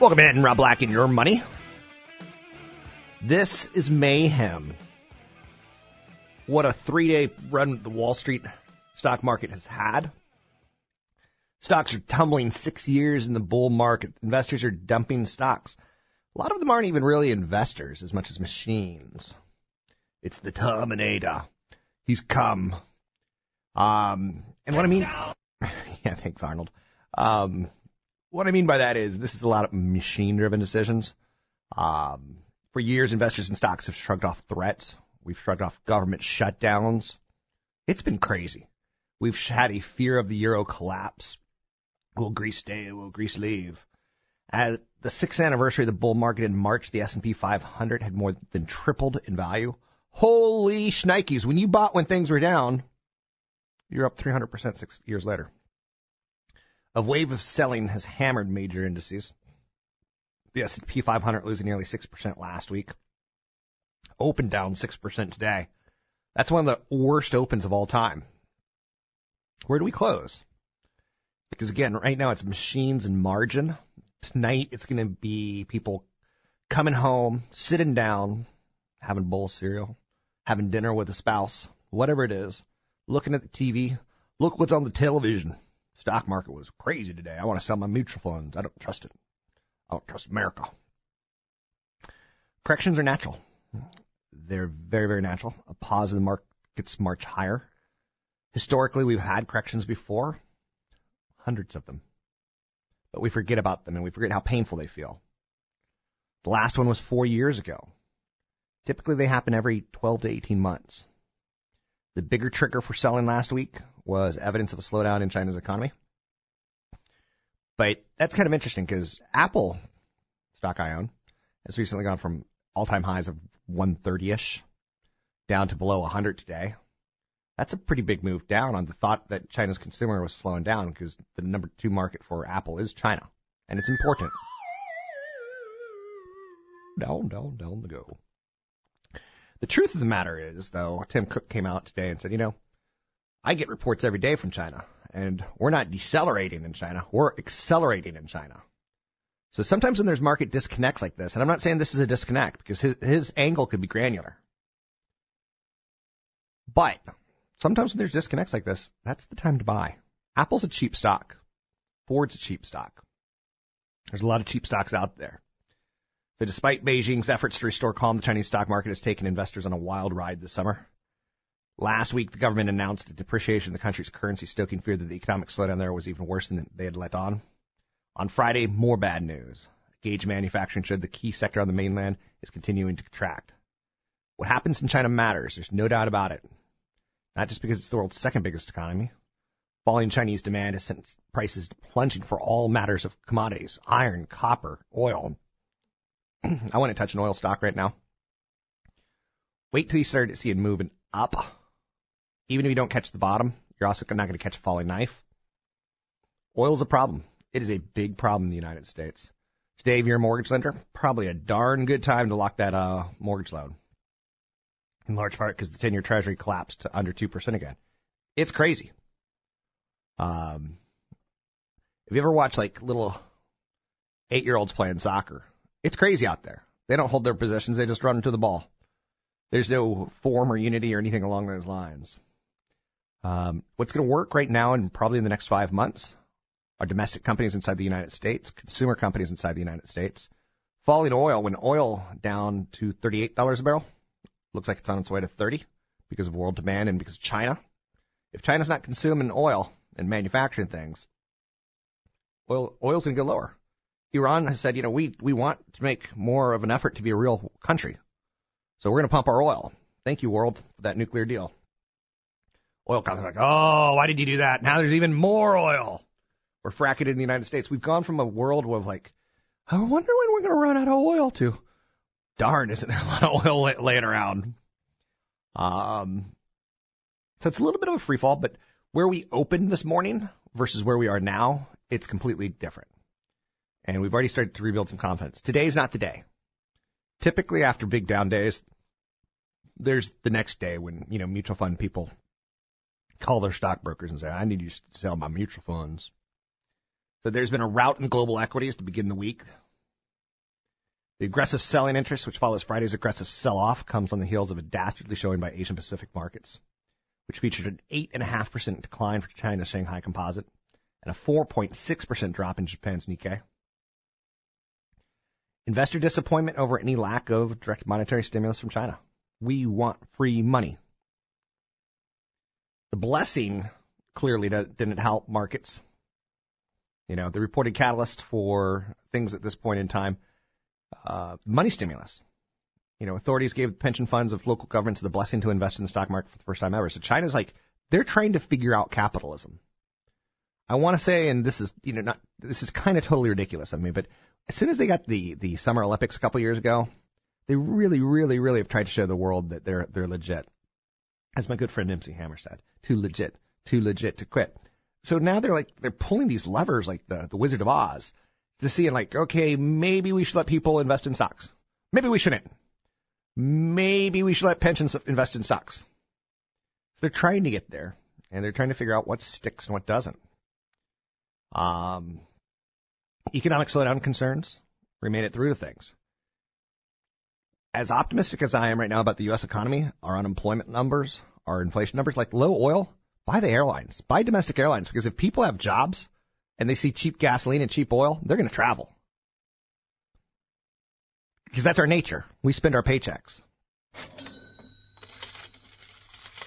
Welcome in, Rob Black and Your Money. This is mayhem. What a three day run the Wall Street stock market has had. Stocks are tumbling six years in the bull market. Investors are dumping stocks. A lot of them aren't even really investors as much as machines. It's the Terminator. He's come. Um, and what I mean, yeah, thanks, Arnold. Um, what I mean by that is this is a lot of machine driven decisions. Um, for years, investors in stocks have shrugged off threats. We've shrugged off government shutdowns. It's been crazy. We've had a fear of the euro collapse. Will Greece stay? Will Greece leave? At the sixth anniversary of the bull market in March, the S&P 500 had more than tripled in value. Holy shnikes! When you bought when things were down, you're up 300% six years later. A wave of selling has hammered major indices. The S&P 500 losing nearly 6% last week. Open down 6% today. That's one of the worst opens of all time. Where do we close? Because again, right now it's machines and margin. Tonight it's going to be people coming home, sitting down, having a bowl of cereal, having dinner with a spouse, whatever it is, looking at the TV. Look what's on the television. Stock market was crazy today. I want to sell my mutual funds. I don't trust it. I don't trust America. Corrections are natural. They're very, very natural. A pause in the markets march higher. Historically, we've had corrections before, hundreds of them. But we forget about them and we forget how painful they feel. The last one was four years ago. Typically, they happen every 12 to 18 months. The bigger trigger for selling last week was evidence of a slowdown in China's economy. But that's kind of interesting because Apple stock I own has recently gone from all-time highs of 130ish down to below 100 today. That's a pretty big move down on the thought that China's consumer was slowing down because the number two market for Apple is China, and it's important. Down, down, down the go. The truth of the matter is, though, Tim Cook came out today and said, you know, I get reports every day from China, and we're not decelerating in China, we're accelerating in China. So sometimes when there's market disconnects like this, and I'm not saying this is a disconnect because his, his angle could be granular, but sometimes when there's disconnects like this, that's the time to buy. Apple's a cheap stock. Ford's a cheap stock. There's a lot of cheap stocks out there. So despite Beijing's efforts to restore calm, the Chinese stock market has taken investors on a wild ride this summer. Last week, the government announced a depreciation of the country's currency, stoking fear that the economic slowdown there was even worse than they had let on. On Friday, more bad news. Gauge manufacturing showed the key sector on the mainland is continuing to contract. What happens in China matters. There's no doubt about it. Not just because it's the world's second biggest economy. Falling Chinese demand has sent prices plunging for all matters of commodities iron, copper, oil, I want to touch an oil stock right now. Wait till you start to see it moving up. Even if you don't catch the bottom, you're also not going to catch a falling knife. Oil's a problem. It is a big problem in the United States. Today, if you're a mortgage lender, probably a darn good time to lock that uh, mortgage loan. In large part because the 10 year treasury collapsed to under 2% again. It's crazy. Um, if you ever watch like little eight year olds playing soccer, it's crazy out there. They don't hold their positions, they just run into the ball. There's no form or unity or anything along those lines. Um, what's going to work right now and probably in the next five months are domestic companies inside the United States, consumer companies inside the United States. Falling oil, when oil down to $38 a barrel, looks like it's on its way to 30 because of world demand and because of China. If China's not consuming oil and manufacturing things, oil oil's going to go lower. Iran has said, you know, we, we want to make more of an effort to be a real country. So we're going to pump our oil. Thank you, world, for that nuclear deal. Oil companies are like, oh, why did you do that? Now there's even more oil. We're fracking in the United States. We've gone from a world of like, I wonder when we're going to run out of oil to, darn, isn't there a lot of oil laying around? Um, so it's a little bit of a free fall, but where we opened this morning versus where we are now, it's completely different and we've already started to rebuild some confidence. Today's not the day. Typically, after big down days, there's the next day when you know mutual fund people call their stockbrokers and say, "I need you to sell my mutual funds." So there's been a rout in global equities to begin the week. The aggressive selling interest, which follows Friday's aggressive sell-off, comes on the heels of a dastardly showing by Asian Pacific markets, which featured an 8.5% decline for China's Shanghai Composite and a 4.6% drop in Japan's Nikkei. Investor disappointment over any lack of direct monetary stimulus from China. We want free money. The blessing clearly didn't help markets. You know, the reported catalyst for things at this point in time, uh, money stimulus. You know, authorities gave pension funds of local governments the blessing to invest in the stock market for the first time ever. So China's like, they're trying to figure out capitalism. I want to say, and this is, you know, not, this is kind of totally ridiculous of me, but as soon as they got the the Summer Olympics a couple years ago, they really, really, really have tried to show the world that they're they're legit. As my good friend MC Hammer said, too legit, too legit to quit. So now they're like they're pulling these levers like the the Wizard of Oz to see like, okay, maybe we should let people invest in stocks. Maybe we shouldn't. Maybe we should let pensions invest in stocks. So they're trying to get there, and they're trying to figure out what sticks and what doesn't. Um, economic slowdown concerns remain at the root of things. As optimistic as I am right now about the U.S. economy, our unemployment numbers, our inflation numbers, like low oil, buy the airlines, buy domestic airlines, because if people have jobs and they see cheap gasoline and cheap oil, they're going to travel. Because that's our nature. We spend our paychecks.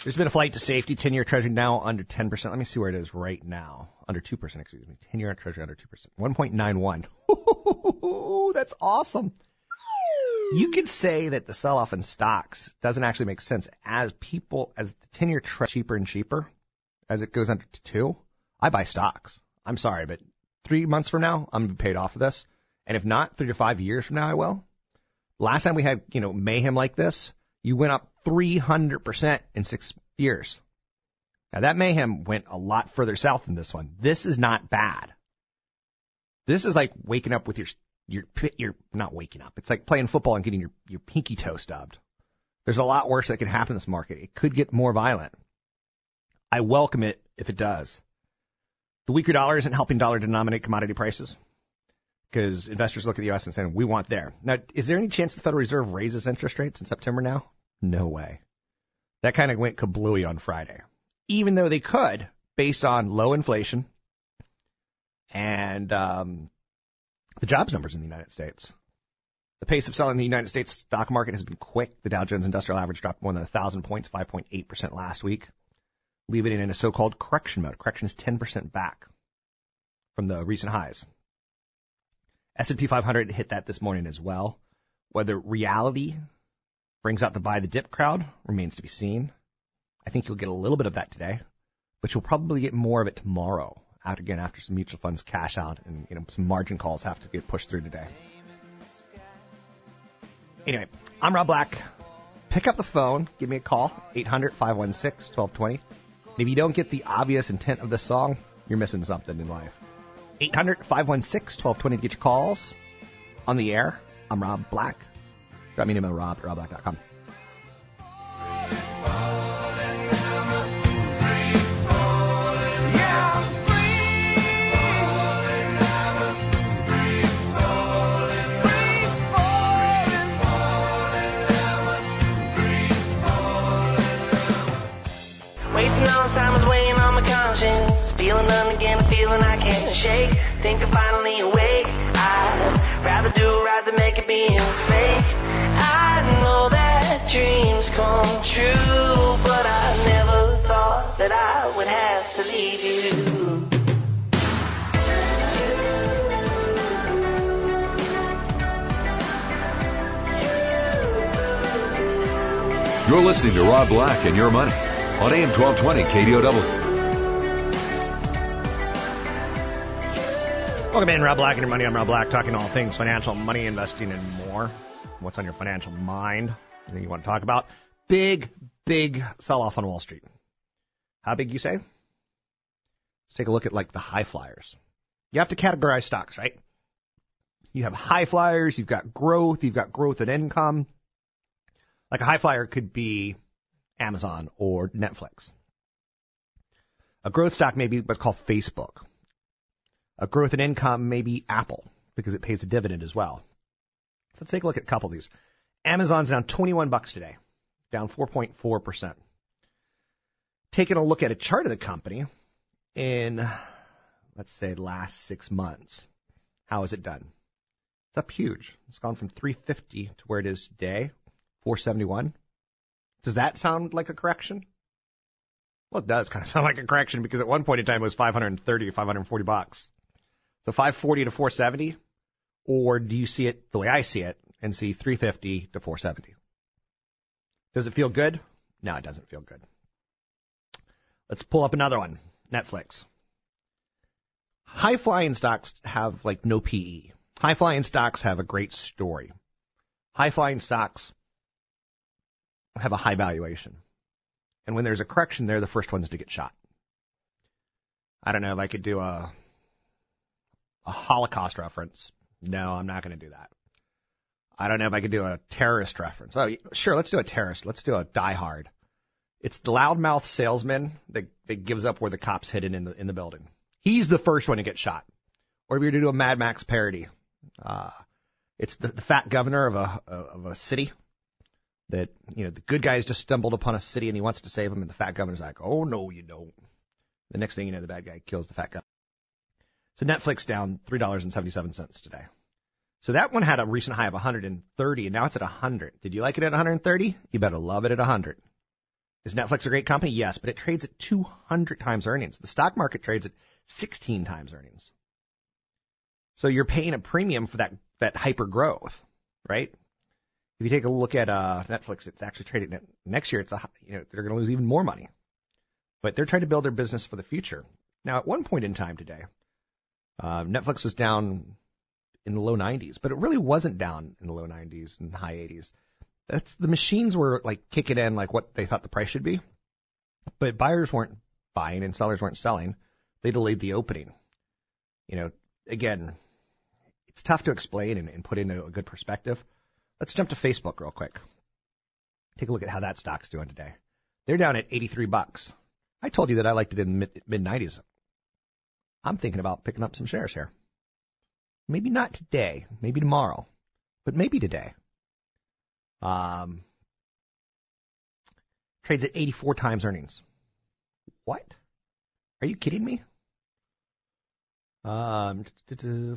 There's been a flight to safety. 10 year treasury now under 10%. Let me see where it is right now. Under 2%, excuse me. 10 year treasury under 2%. 1.91. That's awesome. You could say that the sell off in stocks doesn't actually make sense as people, as the 10 year treasury cheaper and cheaper as it goes under to 2. I buy stocks. I'm sorry, but three months from now, I'm to be paid off of this. And if not, three to five years from now, I will. Last time we had, you know, mayhem like this, you went up 300% in six years. Now that mayhem went a lot further south than this one. This is not bad. This is like waking up with your your you're not waking up. It's like playing football and getting your your pinky toe stubbed. There's a lot worse that can happen in this market. It could get more violent. I welcome it if it does. The weaker dollar isn't helping dollar denominated commodity prices because investors look at the U.S. and say, we want there. Now, is there any chance the Federal Reserve raises interest rates in September now? No way. That kind of went kablooey on Friday. Even though they could, based on low inflation and um, the jobs numbers in the United States. The pace of selling in the United States stock market has been quick. The Dow Jones Industrial Average dropped more than 1,000 points, 5.8% last week, leaving it in a so-called correction mode. Correction is 10% back from the recent highs. S&P 500 hit that this morning as well. Whether reality brings out the buy the dip crowd remains to be seen. I think you'll get a little bit of that today, but you'll probably get more of it tomorrow. Out again after some mutual funds cash out and you know some margin calls have to get pushed through today. Anyway, I'm Rob Black. pick up the phone, give me a call, 800 516 1220. If you don't get the obvious intent of the song, you're missing something in life. 800 516 1220 to get your calls on the air. I'm Rob Black. Drop me an email, rob at robblack.com. true, but I never thought that I would have to leave you. You're listening to Rob Black and Your Money on AM 1220 KDOW. Welcome in, Rob Black and your money. I'm Rob Black, talking all things financial, money, investing, and more. What's on your financial mind? Anything you want to talk about? Big, big sell-off on Wall Street. How big, you say? Let's take a look at like the high flyers. You have to categorize stocks, right? You have high flyers, you've got growth, you've got growth and income. Like a high flyer could be Amazon or Netflix. A growth stock may be what's called Facebook. A growth and income may be Apple because it pays a dividend as well. So let's take a look at a couple of these. Amazon's down 21 bucks today, down 4.4%. Taking a look at a chart of the company in, let's say, last six months. How has it done? It's up huge. It's gone from 350 to where it is today, 471. Does that sound like a correction? Well, it does kind of sound like a correction because at one point in time it was 530 or 540 bucks. So 540 to 470, or do you see it the way I see it and see 350 to 470? Does it feel good? No, it doesn't feel good. Let's pull up another one. Netflix. High flying stocks have like no PE. High flying stocks have a great story. High flying stocks have a high valuation. And when there's a correction, they're the first ones to get shot. I don't know if I could do a a Holocaust reference. No, I'm not going to do that. I don't know if I could do a terrorist reference. Oh, sure, let's do a terrorist. Let's do a Die Hard. It's the loudmouth salesman that, that gives up where the cop's hidden in the in the building. He's the first one to get shot. Or if you're to do a Mad Max parody, uh, it's the, the fat governor of a of a city that you know the good guy's just stumbled upon a city and he wants to save him, and the fat governor's like, "Oh no, you don't." The next thing you know, the bad guy kills the fat guy. So Netflix down three dollars and seventy seven cents today. So that one had a recent high of 130, and now it's at 100. Did you like it at 130? You better love it at 100. Is Netflix a great company? Yes, but it trades at 200 times earnings. The stock market trades at 16 times earnings. So you're paying a premium for that that hyper growth, right? If you take a look at uh, Netflix, it's actually trading at next year. It's a you know they're going to lose even more money, but they're trying to build their business for the future. Now, at one point in time today, uh, Netflix was down in the low 90s, but it really wasn't down in the low 90s and high 80s. That's the machines were like kicking in like what they thought the price should be, but buyers weren't buying and sellers weren't selling. They delayed the opening. You know, again, it's tough to explain and, and put into a good perspective. Let's jump to Facebook real quick. Take a look at how that stock's doing today. They're down at 83 bucks. I told you that I liked it in mid mid 90s. I'm thinking about picking up some shares here. Maybe not today, maybe tomorrow, but maybe today. Um, trades at 84 times earnings. What? Are you kidding me? Um,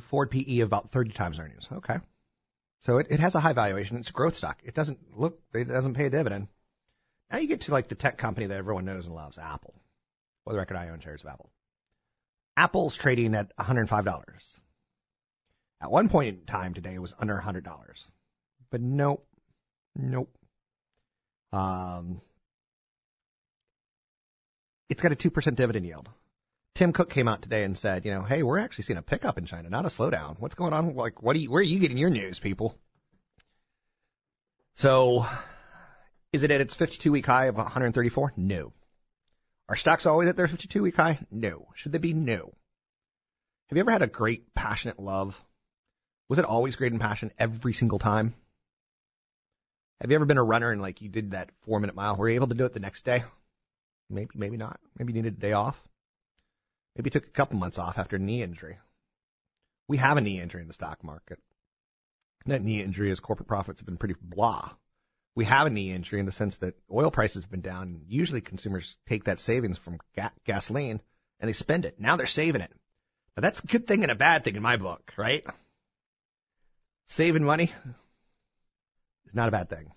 forward PE of about 30 times earnings. Okay. So it, it has a high valuation. It's a growth stock. It doesn't look, it doesn't pay a dividend. Now you get to like the tech company that everyone knows and loves, Apple. For the record, I own shares of Apple. Apple's trading at $105. At one point in time today, it was under $100. But nope. Nope. Um, it's got a 2% dividend yield. Tim Cook came out today and said, you know, hey, we're actually seeing a pickup in China, not a slowdown. What's going on? Like, what are you, where are you getting your news, people? So, Is it at its 52 week high of 134? No. Are stocks always at their 52 week high? No. Should they be? No. Have you ever had a great passionate love? Was it always great and passion every single time? Have you ever been a runner and like you did that four minute mile? Were you able to do it the next day? Maybe, maybe not. Maybe you needed a day off. Maybe you took a couple months off after a knee injury. We have a knee injury in the stock market. That knee injury is corporate profits have been pretty blah. We have a knee injury in the sense that oil prices have been down. And usually consumers take that savings from ga- gasoline and they spend it. Now they're saving it. Now that's a good thing and a bad thing in my book, right? Saving money is not a bad thing.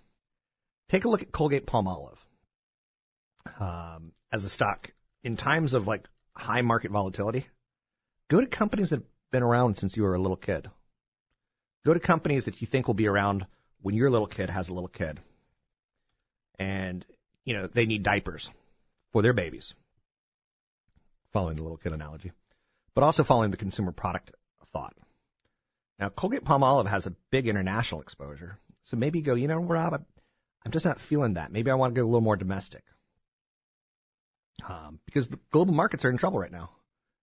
Take a look at Colgate Palmolive um, as a stock in times of like high market volatility. Go to companies that have been around since you were a little kid. Go to companies that you think will be around when your little kid has a little kid. And, you know, they need diapers for their babies. Following the little kid analogy. But also following the consumer product thought. Now, Colgate Palmolive has a big international exposure. So maybe go, you know, Rob, I'm just not feeling that. Maybe I want to go a little more domestic. Um, because the global markets are in trouble right now.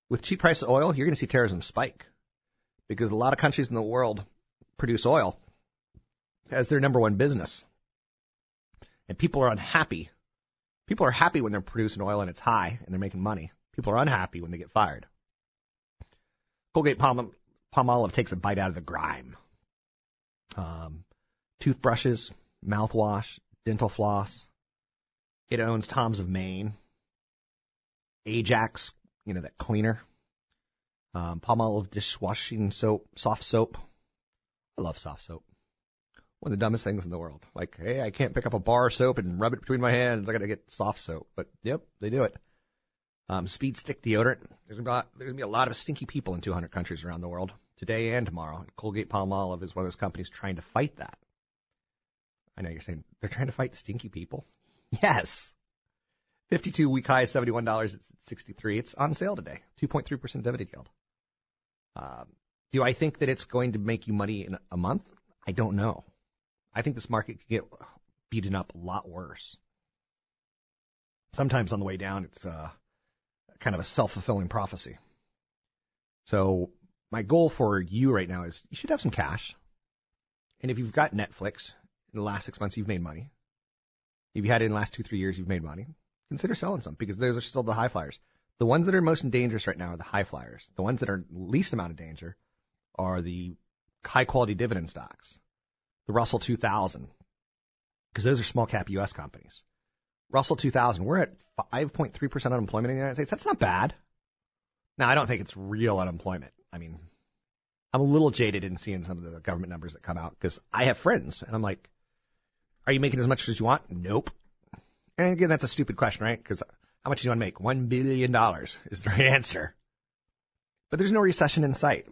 With cheap price of oil, you're going to see terrorism spike. Because a lot of countries in the world produce oil as their number one business. And people are unhappy. People are happy when they're producing oil and it's high and they're making money. People are unhappy when they get fired. Colgate Palm, Palmolive takes a bite out of the grime. Um, toothbrushes, mouthwash, dental floss. It owns Tom's of Maine, Ajax, you know, that cleaner. Um, dishwashing soap, soft soap. I love soft soap. One of the dumbest things in the world. Like, hey, I can't pick up a bar of soap and rub it between my hands. I got to get soft soap. But yep, they do it. Um, speed stick deodorant. There's there's gonna be a lot of stinky people in 200 countries around the world today and tomorrow. Colgate Palmolive is one of those companies trying to fight that. I know you're saying they're trying to fight stinky people. Yes. 52 week high, $71. It's 63. It's on sale today. 2.3% dividend yield. Um, do I think that it's going to make you money in a month? I don't know. I think this market could get beaten up a lot worse. Sometimes on the way down, it's uh, kind of a self fulfilling prophecy. So, my goal for you right now is you should have some cash. And if you've got Netflix in the last six months, you've made money. If you had it in the last two, three years, you've made money. Consider selling some because those are still the high flyers. The ones that are most dangerous right now are the high flyers. The ones that are least amount of danger are the high quality dividend stocks, the Russell 2000, because those are small cap U.S. companies. Russell 2000, we're at 5.3% unemployment in the United States. That's not bad. Now, I don't think it's real unemployment. I mean, I'm a little jaded in seeing some of the government numbers that come out because I have friends and I'm like, are you making as much as you want? Nope. And again, that's a stupid question, right? Because how much do you want to make? One billion dollars is the right answer. But there's no recession in sight.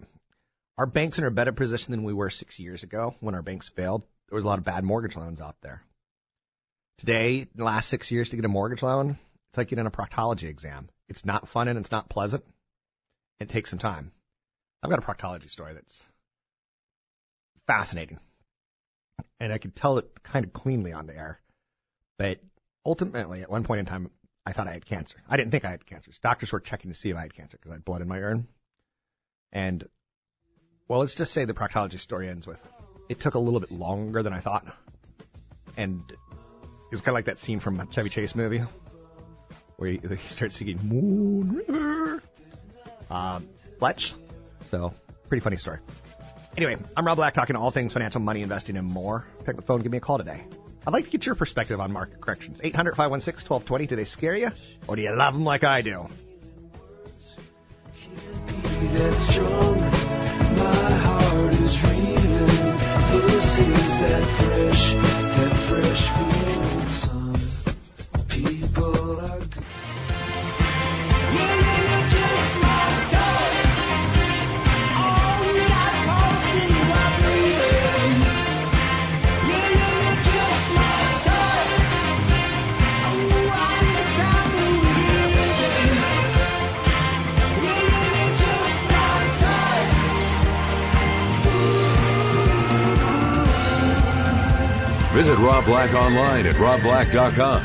Our banks are in a better position than we were six years ago when our banks failed. There was a lot of bad mortgage loans out there. Today, the last six years to get a mortgage loan, it's like getting a proctology exam. It's not fun and it's not pleasant. It takes some time. I've got a proctology story that's fascinating. And I could tell it kind of cleanly on the air. But ultimately, at one point in time, I thought I had cancer. I didn't think I had cancer. Doctors were checking to see if I had cancer because I had blood in my urine. And, well, let's just say the proctology story ends with it took a little bit longer than I thought. And it was kind of like that scene from a Chevy Chase movie where he, he starts singing Moon River. Um, Fletch. So, pretty funny story. Anyway, I'm Rob Black talking all things financial, money, investing, and more. Pick up the phone, give me a call today. I'd like to get your perspective on market corrections. 800 516 1220. Do they scare you? Or do you love them like I do? Rob Black online at robblack.com.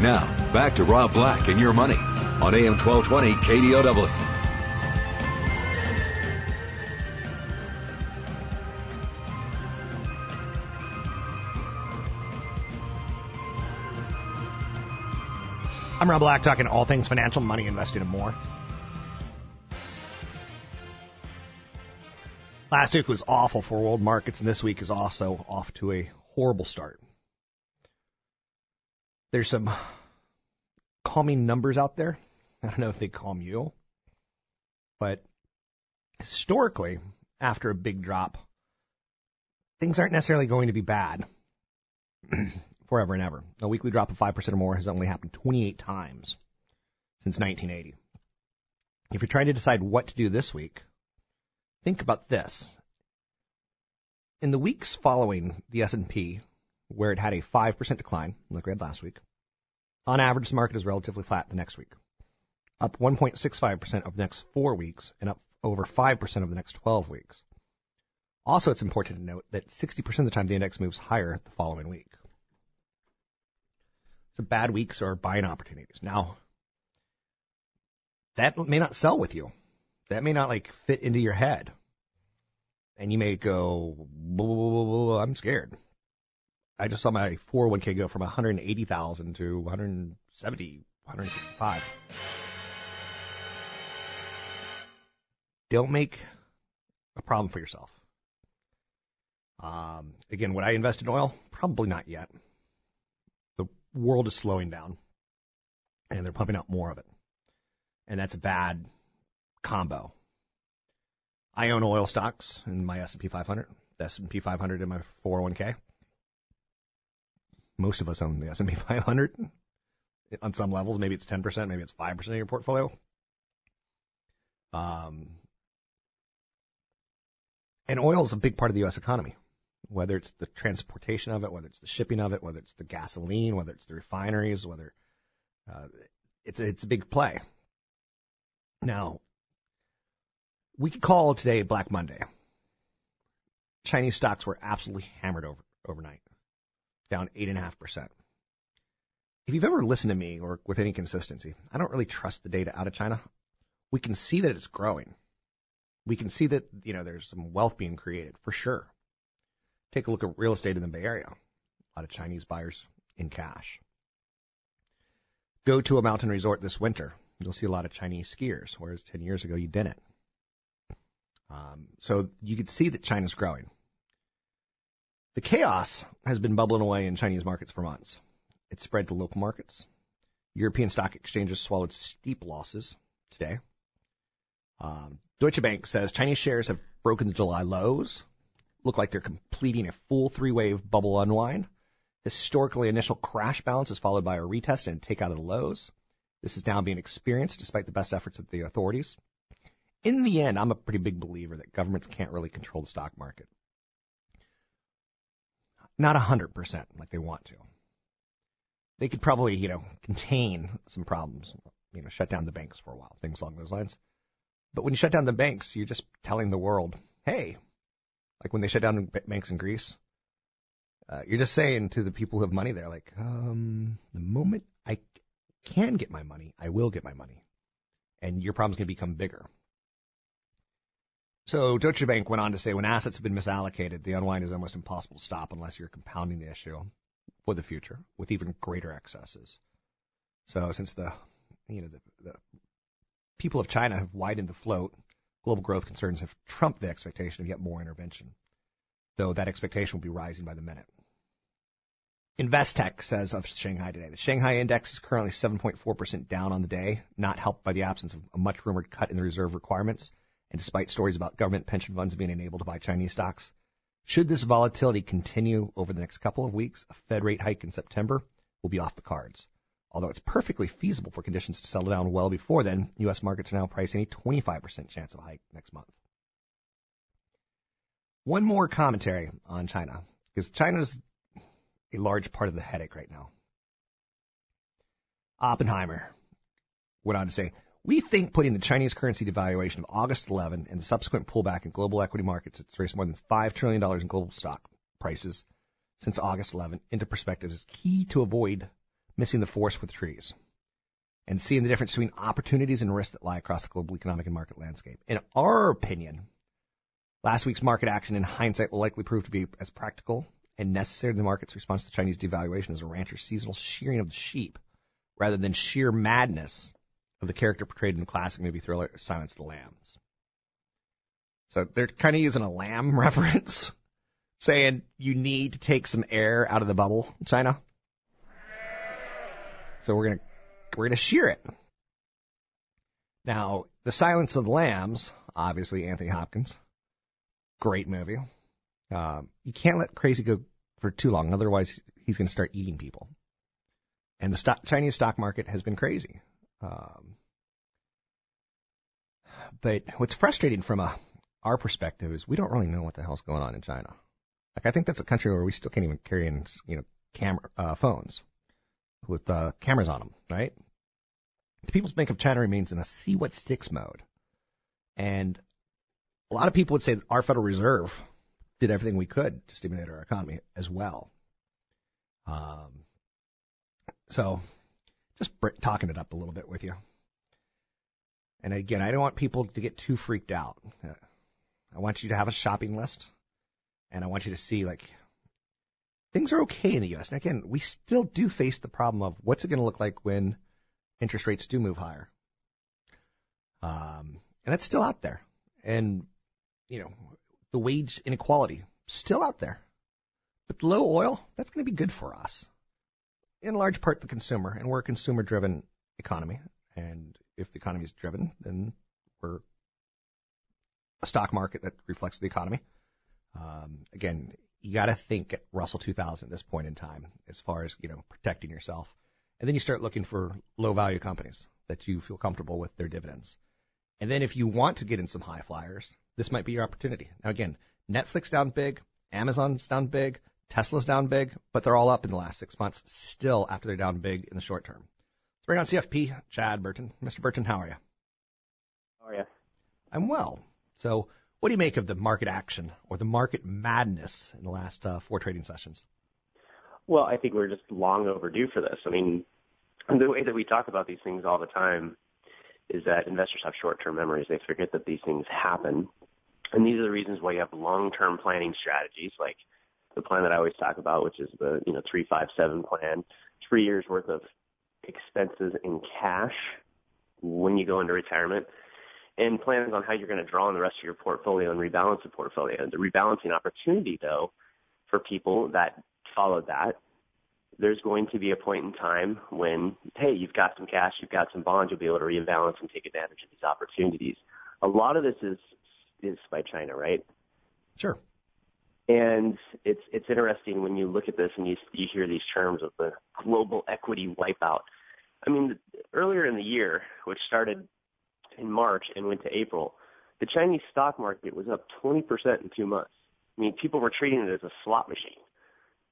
Now, back to Rob Black and your money on AM 1220 KDOW. I'm Rob Black, talking all things financial, money, investing, and more. Last week was awful for world markets, and this week is also off to a horrible start. There's some calming numbers out there. I don't know if they calm you, but historically, after a big drop, things aren't necessarily going to be bad forever and ever. A weekly drop of 5% or more has only happened 28 times since 1980. If you're trying to decide what to do this week, think about this. In the weeks following the S&P, where it had a 5% decline, like we had last week, on average, the market is relatively flat the next week, up 1.65% over the next four weeks, and up over 5% over the next 12 weeks. Also, it's important to note that 60% of the time the index moves higher the following week. So bad weeks are buying opportunities. Now, that may not sell with you. That may not like fit into your head. And you may go, I'm scared. I just saw my 401k go from 180,000 to 170, 165. Don't make a problem for yourself. Um, again, would I invest in oil? Probably not yet. The world is slowing down, and they're pumping out more of it, and that's a bad combo. I own oil stocks in my S&P 500, the S&P 500 in my 401k. Most of us own the S&P 500 on some levels. Maybe it's 10%, maybe it's 5% of your portfolio. Um, and oil is a big part of the U.S. economy, whether it's the transportation of it, whether it's the shipping of it, whether it's the gasoline, whether it's the refineries, whether uh, it's it's a big play. Now, we could call today Black Monday. Chinese stocks were absolutely hammered over overnight, down eight and a half percent. If you've ever listened to me or with any consistency, I don't really trust the data out of China. We can see that it's growing. We can see that you know there's some wealth being created for sure. Take a look at real estate in the Bay Area. A lot of Chinese buyers in cash. Go to a mountain resort this winter. You'll see a lot of Chinese skiers, whereas 10 years ago you didn't. Um, so you could see that China's growing. The chaos has been bubbling away in Chinese markets for months. It's spread to local markets. European stock exchanges swallowed steep losses today. Um, Deutsche Bank says Chinese shares have broken the July lows. Look like they're completing a full three-wave bubble unwind. Historically, initial crash bounce is followed by a retest and take out of the lows. This is now being experienced despite the best efforts of the authorities in the end, I'm a pretty big believer that governments can't really control the stock market. Not 100% like they want to. They could probably, you know, contain some problems, you know, shut down the banks for a while, things along those lines. But when you shut down the banks, you're just telling the world, hey, like when they shut down banks in Greece, uh, you're just saying to the people who have money there, like, um, the moment I can get my money, I will get my money. And your problem's going to become bigger. So Deutsche Bank went on to say when assets have been misallocated, the unwind is almost impossible to stop unless you're compounding the issue for the future with even greater excesses. So since the you know the, the people of China have widened the float, global growth concerns have trumped the expectation of yet more intervention. Though that expectation will be rising by the minute. Investec says of Shanghai today. The Shanghai index is currently 7.4% down on the day, not helped by the absence of a much rumored cut in the reserve requirements and despite stories about government pension funds being enabled to buy Chinese stocks. Should this volatility continue over the next couple of weeks, a Fed rate hike in September will be off the cards. Although it's perfectly feasible for conditions to settle down well before then, U.S. markets are now pricing a 25% chance of a hike next month. One more commentary on China, because China's a large part of the headache right now. Oppenheimer went on to say, we think putting the Chinese currency devaluation of August 11 and the subsequent pullback in global equity markets, it's raised more than $5 trillion in global stock prices, since August 11 into perspective is key to avoid missing the forest with trees and seeing the difference between opportunities and risks that lie across the global economic and market landscape. In our opinion, last week's market action in hindsight will likely prove to be as practical and necessary to the market's response to Chinese devaluation as a rancher's seasonal shearing of the sheep, rather than sheer madness of the character portrayed in the classic movie thriller Silence of the Lambs. So they're kind of using a lamb reference, saying you need to take some air out of the bubble, China. So we're gonna we're gonna shear it. Now, The Silence of the Lambs, obviously Anthony Hopkins, great movie. Um, you can't let crazy go for too long, otherwise he's going to start eating people. And the stock, Chinese stock market has been crazy. Um, but what's frustrating from a our perspective is we don't really know what the hell's going on in China. Like I think that's a country where we still can't even carry in you know camera uh, phones with uh, cameras on them, right? The People's Bank of China remains in a see what sticks mode, and a lot of people would say our Federal Reserve did everything we could to stimulate our economy as well. Um, so, just talking it up a little bit with you. And again, I don't want people to get too freaked out. I want you to have a shopping list, and I want you to see like things are okay in the U.S. And again, we still do face the problem of what's it going to look like when interest rates do move higher. Um, and that's still out there. And you know, the wage inequality still out there. But low oil, that's going to be good for us. In large part, the consumer, and we're a consumer driven economy. And if the economy is driven, then we're a stock market that reflects the economy. Um, again, you got to think at Russell 2000 at this point in time, as far as you know, protecting yourself, and then you start looking for low value companies that you feel comfortable with their dividends. And then if you want to get in some high flyers, this might be your opportunity. Now again, Netflix down big, Amazon's down big, Tesla's down big, but they're all up in the last six months still after they're down big in the short term. Let's bring on CFP, Chad Burton. Mr. Burton, how are you? How are you? I'm well. So what do you make of the market action or the market madness in the last uh, four trading sessions? Well, I think we're just long overdue for this. I mean, the way that we talk about these things all the time is that investors have short-term memories. They forget that these things happen. And these are the reasons why you have long-term planning strategies like the plan that I always talk about, which is the, you know, 357 plan, three years worth of expenses in cash when you go into retirement and plans on how you're going to draw on the rest of your portfolio and rebalance the portfolio. The rebalancing opportunity though for people that follow that there's going to be a point in time when, hey, you've got some cash, you've got some bonds, you'll be able to rebalance and take advantage of these opportunities. A lot of this is is by China, right? Sure. And it's it's interesting when you look at this and you you hear these terms of the global equity wipeout. I mean, earlier in the year, which started in March and went to April, the Chinese stock market was up 20% in two months. I mean, people were treating it as a slot machine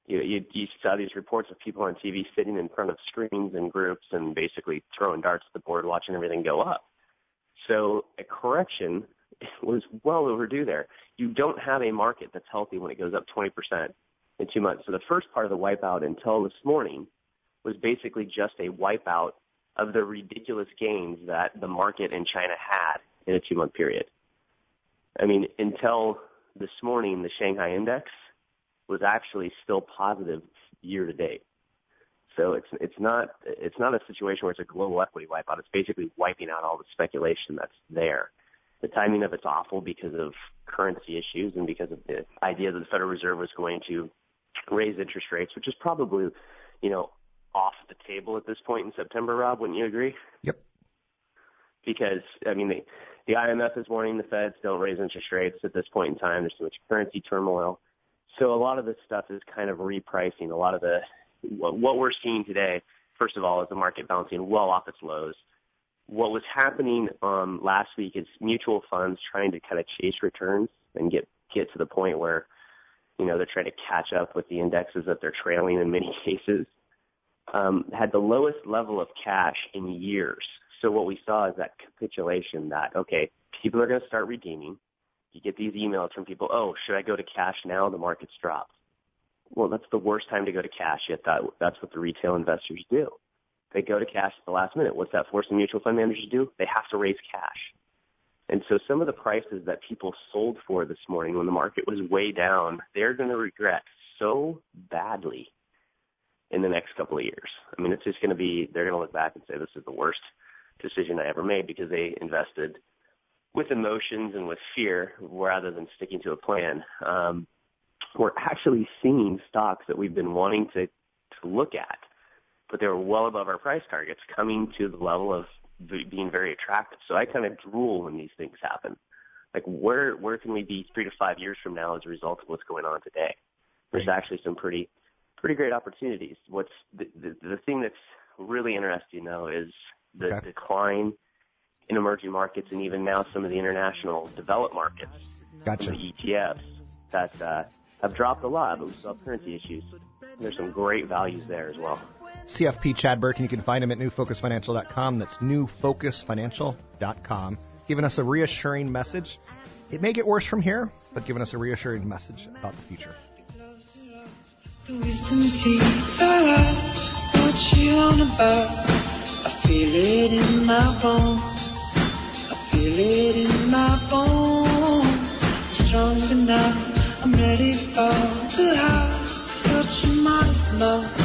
you, you you saw these reports of people on TV sitting in front of screens and groups and basically throwing darts at the board, watching everything go up. So a correction was well overdue there. You don't have a market that's healthy when it goes up 20% in two months. So the first part of the wipeout until this morning was basically just a wipeout of the ridiculous gains that the market in China had in a two month period. I mean, until this morning, the Shanghai index was actually still positive year to date. So it's it's not it's not a situation where it's a global equity wipeout. It's basically wiping out all the speculation that's there. The timing of it's awful because of currency issues and because of the idea that the Federal Reserve was going to raise interest rates, which is probably, you know, off the table at this point in September. Rob, wouldn't you agree? Yep. Because I mean, the the IMF is warning the Feds don't raise interest rates at this point in time. There's too much currency turmoil. So a lot of this stuff is kind of repricing. A lot of the what we're seeing today, first of all, is the market bouncing well off its lows. What was happening um, last week is mutual funds trying to kind of chase returns and get get to the point where you know they're trying to catch up with the indexes that they're trailing in many cases. Um, had the lowest level of cash in years. So what we saw is that capitulation that okay, people are going to start redeeming you get these emails from people, oh, should I go to cash now? The market's dropped. Well, that's the worst time to go to cash. Yet that that's what the retail investors do. They go to cash at the last minute. What's that force the mutual fund managers to do? They have to raise cash. And so some of the prices that people sold for this morning when the market was way down, they're going to regret so badly in the next couple of years. I mean, it's just going to be, they're going to look back and say, this is the worst decision I ever made because they invested with emotions and with fear rather than sticking to a plan. Um, we're actually seeing stocks that we've been wanting to, to look at, but they were well above our price targets coming to the level of being very attractive. So I kind of drool when these things happen. Like where where can we be three to five years from now as a result of what's going on today? There's actually some pretty pretty great opportunities. What's the the, the thing that's really interesting though is the Okay. decline in emerging markets and even now some of the international developed markets, Gotcha. the ETFs that uh, have dropped a lot, but we still have currency issues. There's some great values there as well. CFP Chad Burke, and you can find him at newfocusfinancial.com. That's newfocusfinancial.com. Giving us a reassuring message. It may get worse from here, but giving us a reassuring message about the future. I'm ready for the house. Love.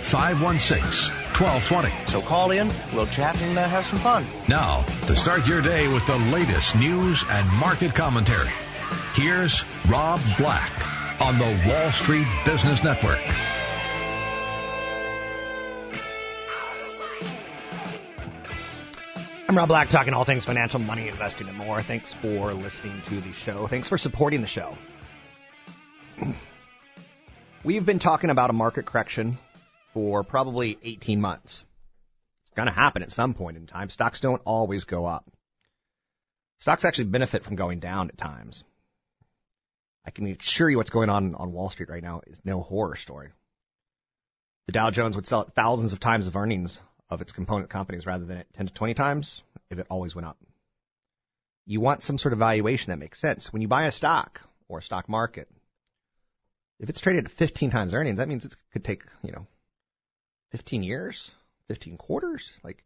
516 1220. So call in, we'll chat and uh, have some fun. Now, to start your day with the latest news and market commentary, here's Rob Black on the Wall Street Business Network. I'm Rob Black, talking all things financial, money, investing, and more. Thanks for listening to the show. Thanks for supporting the show. We've been talking about a market correction for probably 18 months. It's going to happen at some point in time. Stocks don't always go up. Stocks actually benefit from going down at times. I can assure you what's going on on Wall Street right now is no horror story. The Dow Jones would sell at thousands of times of earnings of its component companies rather than at 10 to 20 times if it always went up. You want some sort of valuation that makes sense. When you buy a stock or a stock market, if it's traded at 15 times earnings, that means it could take, you know, 15 years, 15 quarters. Like,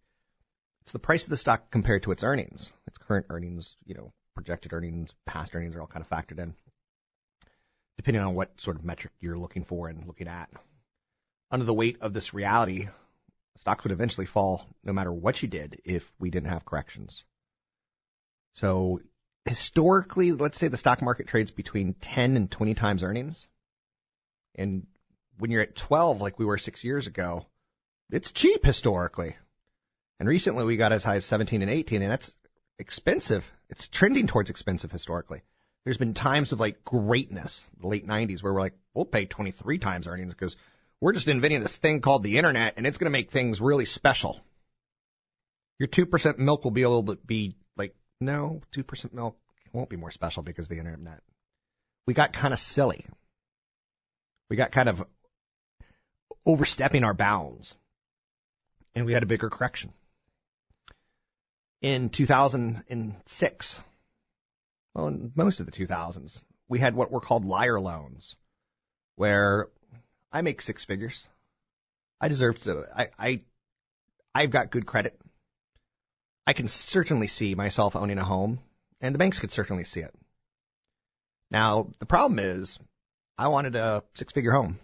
it's the price of the stock compared to its earnings. Its current earnings, you know, projected earnings, past earnings are all kind of factored in, depending on what sort of metric you're looking for and looking at. Under the weight of this reality, stocks would eventually fall no matter what you did if we didn't have corrections. So historically, let's say the stock market trades between 10 and 20 times earnings. And when you're at 12, like we were six years ago, it's cheap historically. And recently we got as high as 17 and 18, and that's expensive. It's trending towards expensive historically. There's been times of like greatness, the late 90s, where we're like, we'll pay 23 times earnings because we're just inventing this thing called the internet, and it's going to make things really special. Your 2% milk will be a little bit be like, no, 2% milk won't be more special because of the internet. We got kind of silly. We got kind of overstepping our bounds. And we had a bigger correction. In 2006, well, in most of the 2000s, we had what were called liar loans, where I make six figures. I deserve to. I, I I've got good credit. I can certainly see myself owning a home, and the banks could certainly see it. Now the problem is, I wanted a six-figure home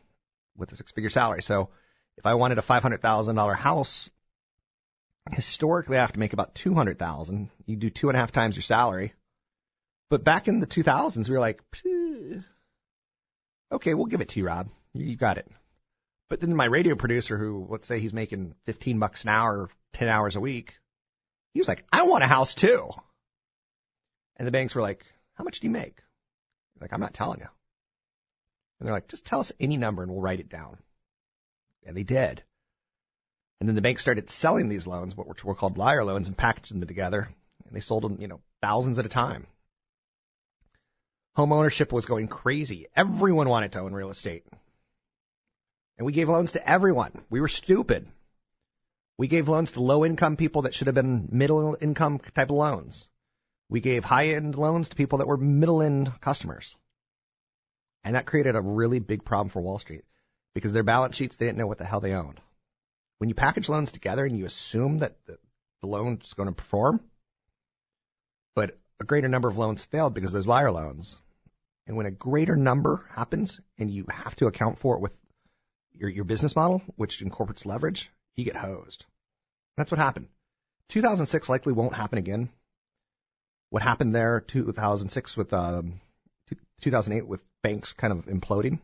with a six-figure salary. So if I wanted a five hundred thousand dollar house, historically I have to make about two hundred thousand. You do two and a half times your salary. But back in the 2000s, we were like, okay, we'll give it to you, Rob. You, you got it. But then my radio producer, who let's say he's making 15 bucks an hour, 10 hours a week, he was like, I want a house too. And the banks were like, How much do you make? Like, I'm not telling you. And they're like, Just tell us any number and we'll write it down. And they did. And then the bank started selling these loans, which were called liar loans, and packaging them together. And they sold them, you know, thousands at a time. Home ownership was going crazy. Everyone wanted to own real estate. And we gave loans to everyone. We were stupid. We gave loans to low income people that should have been middle income type of loans. We gave high end loans to people that were middle end customers. And that created a really big problem for Wall Street because their balance sheets, they didn't know what the hell they owned. When you package loans together and you assume that the, the loan's going to perform, but a greater number of loans failed because there's liar loans. And when a greater number happens and you have to account for it with your, your business model, which incorporates leverage, you get hosed. That's what happened. 2006 likely won't happen again. What happened there, 2006 with um, 2008 with banks kind of imploding,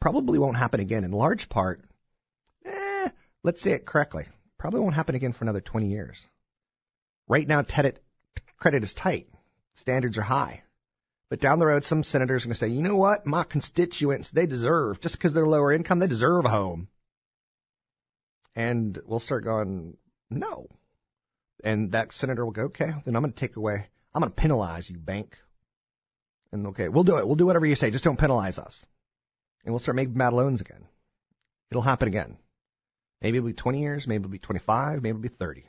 probably won't happen again. In large part, eh, let's say it correctly, probably won't happen again for another 20 years. Right now, credit credit is tight, standards are high. But down the road, some senators are going to say, you know what? My constituents, they deserve, just because they're lower income, they deserve a home. And we'll start going, no. And that senator will go, okay, then I'm going to take away, I'm going to penalize you, bank. And okay, we'll do it. We'll do whatever you say. Just don't penalize us. And we'll start making bad loans again. It'll happen again. Maybe it'll be 20 years, maybe it'll be 25, maybe it'll be 30.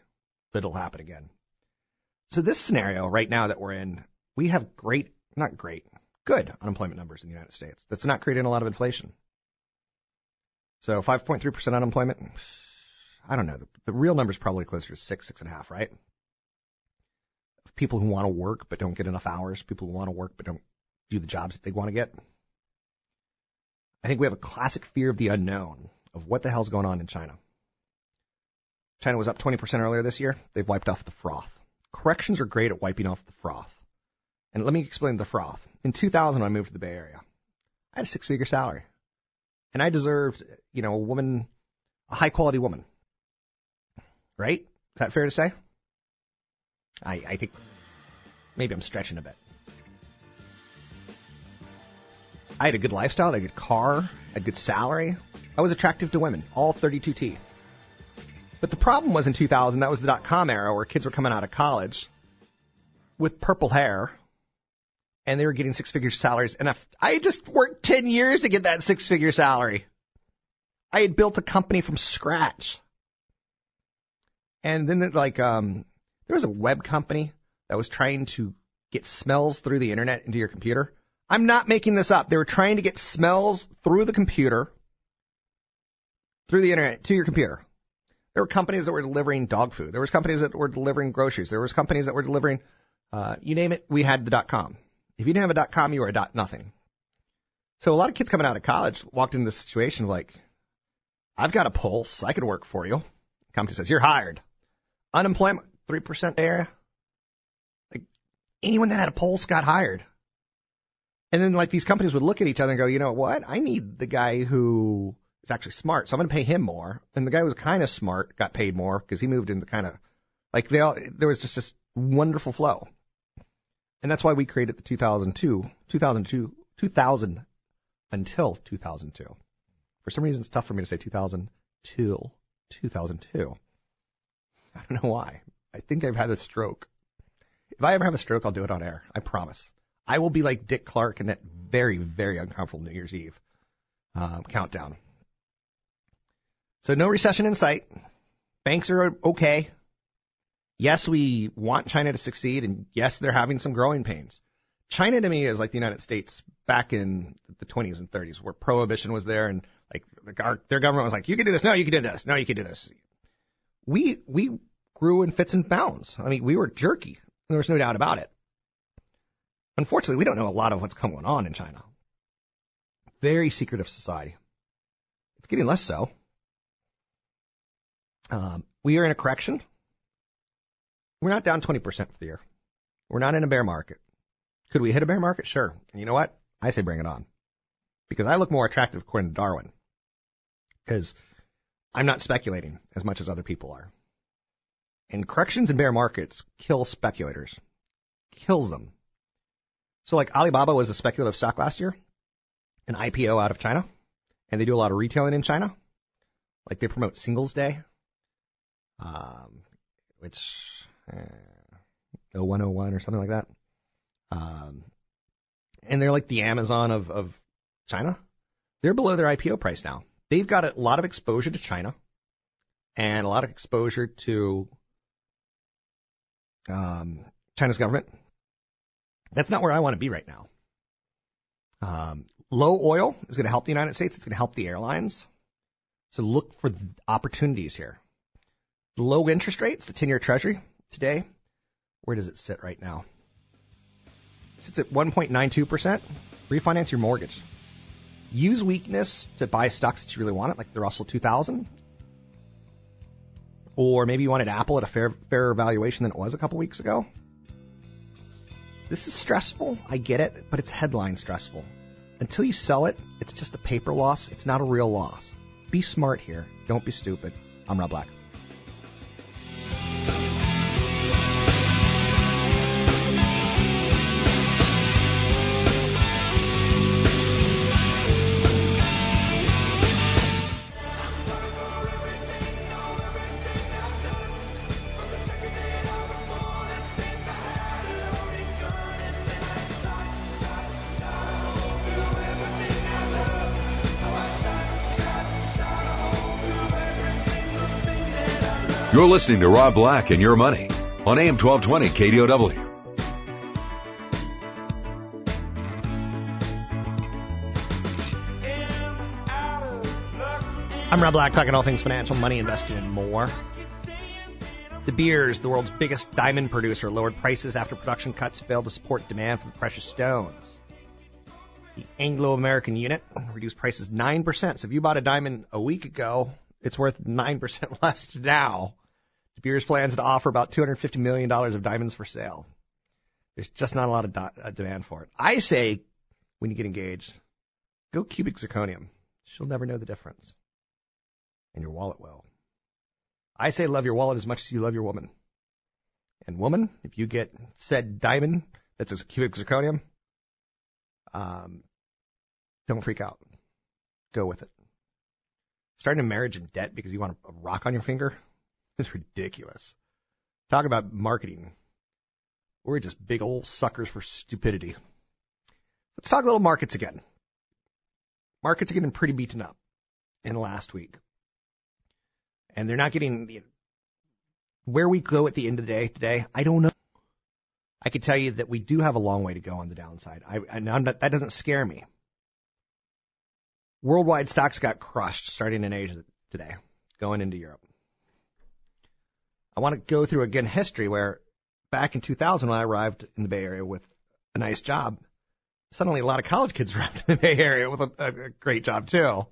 But it'll happen again. So this scenario right now that we're in, we have great not great, good unemployment numbers in the United States. That's not creating a lot of inflation. So 5.3% unemployment, I don't know. The, the real number is probably closer to six, six and a half, right? People who want to work but don't get enough hours, people who want to work but don't do the jobs that they want to get. I think we have a classic fear of the unknown of what the hell's going on in China. China was up 20% earlier this year. They've wiped off the froth. Corrections are great at wiping off the froth. And let me explain the froth. In 2000, when I moved to the Bay Area, I had a six-figure salary, and I deserved, you know, a woman, a high-quality woman. Right? Is that fair to say? I, I think maybe I'm stretching a bit. I had a good lifestyle, I had a good car, I had a good salary. I was attractive to women, all 32 teeth. But the problem was in 2000, that was the dot com era where kids were coming out of college with purple hair and they were getting six figure salaries. And if I just worked 10 years to get that six figure salary. I had built a company from scratch. And then, like, um, there was a web company that was trying to get smells through the internet into your computer. I'm not making this up. They were trying to get smells through the computer, through the internet to your computer. There were companies that were delivering dog food. There was companies that were delivering groceries. There was companies that were delivering, uh, you name it, we had the dot com. If you didn't have a dot com, you were a dot nothing. So a lot of kids coming out of college walked into this situation like, I've got a pulse. I could work for you. Company says, you're hired. Unemployment, 3% area. Like anyone that had a pulse got hired. And then like these companies would look at each other and go, you know what? I need the guy who is actually smart. So I'm going to pay him more. And the guy who was kind of smart got paid more because he moved into kind of like they all, there was just this wonderful flow. And that's why we created the 2002, 2002, 2000 until 2002. For some reason, it's tough for me to say 2002, 2002. I don't know why. I think I've had a stroke. If I ever have a stroke, I'll do it on air. I promise. I will be like Dick Clark in that very, very uncomfortable New Year's Eve uh, countdown. So no recession in sight. Banks are okay yes, we want China to succeed, and yes, they're having some growing pains. China to me is like the United States back in the 20s and 30s, where prohibition was there, and like our, their government was like, "You can do this, no, you can do this, no, you can do this." We we grew in fits and bounds. I mean, we were jerky. There was no doubt about it. Unfortunately, we don't know a lot of what's going on in China. Very secretive society. It's getting less so. Um, we are in a correction. We're not down 20% for the year. We're not in a bear market. Could we hit a bear market? Sure. And you know what? I say bring it on. Because I look more attractive according to Darwin. Because I'm not speculating as much as other people are. And corrections in bear markets kill speculators. Kills them. So like Alibaba was a speculative stock last year, an IPO out of China, and they do a lot of retailing in China. Like they promote Singles Day, um, which uh, 0101 or something like that. Um, and they're like the Amazon of, of China. They're below their IPO price now. They've got a lot of exposure to China and a lot of exposure to um, China's government. That's not where I want to be right now. Um, low oil is going to help the United States. It's going to help the airlines. So look for opportunities here. Low interest rates, the 10 year treasury today, where does it sit right now? It sits at 1.92%. Refinance your mortgage. Use weakness to buy stocks that you really want it, like the Russell 2000. Or maybe you wanted Apple at a fair, fairer valuation than it was a couple weeks ago. This is stressful, I get it, but it's headline stressful. Until you sell it, it's just a paper loss, it's not a real loss. Be smart here, don't be stupid. I'm Rob Black. You're listening to Rob Black and Your Money on AM 1220 KDOW. I'm Rob Black, talking all things financial, money, investing, and more. De Beers, the world's biggest diamond producer, lowered prices after production cuts failed to support demand for the precious stones. The Anglo American unit reduced prices 9%. So if you bought a diamond a week ago, it's worth 9% less now. De Beers plans to offer about $250 million of diamonds for sale. There's just not a lot of do- uh, demand for it. I say, when you get engaged, go cubic zirconium. She'll never know the difference. And your wallet will. I say love your wallet as much as you love your woman. And woman, if you get said diamond that's a cubic zirconium, um, don't freak out. Go with it. Starting a marriage in debt because you want a rock on your finger is ridiculous. Talk about marketing. We're just big old suckers for stupidity. Let's talk a little markets again. Markets are getting pretty beaten up in the last week. And they're not getting the, where we go at the end of the day today, I don't know. I can tell you that we do have a long way to go on the downside. I, and not, that doesn't scare me. Worldwide stocks got crushed starting in Asia today, going into Europe. I want to go through again history where back in 2000 when I arrived in the Bay Area with a nice job, suddenly a lot of college kids arrived in the Bay Area with a, a great job too.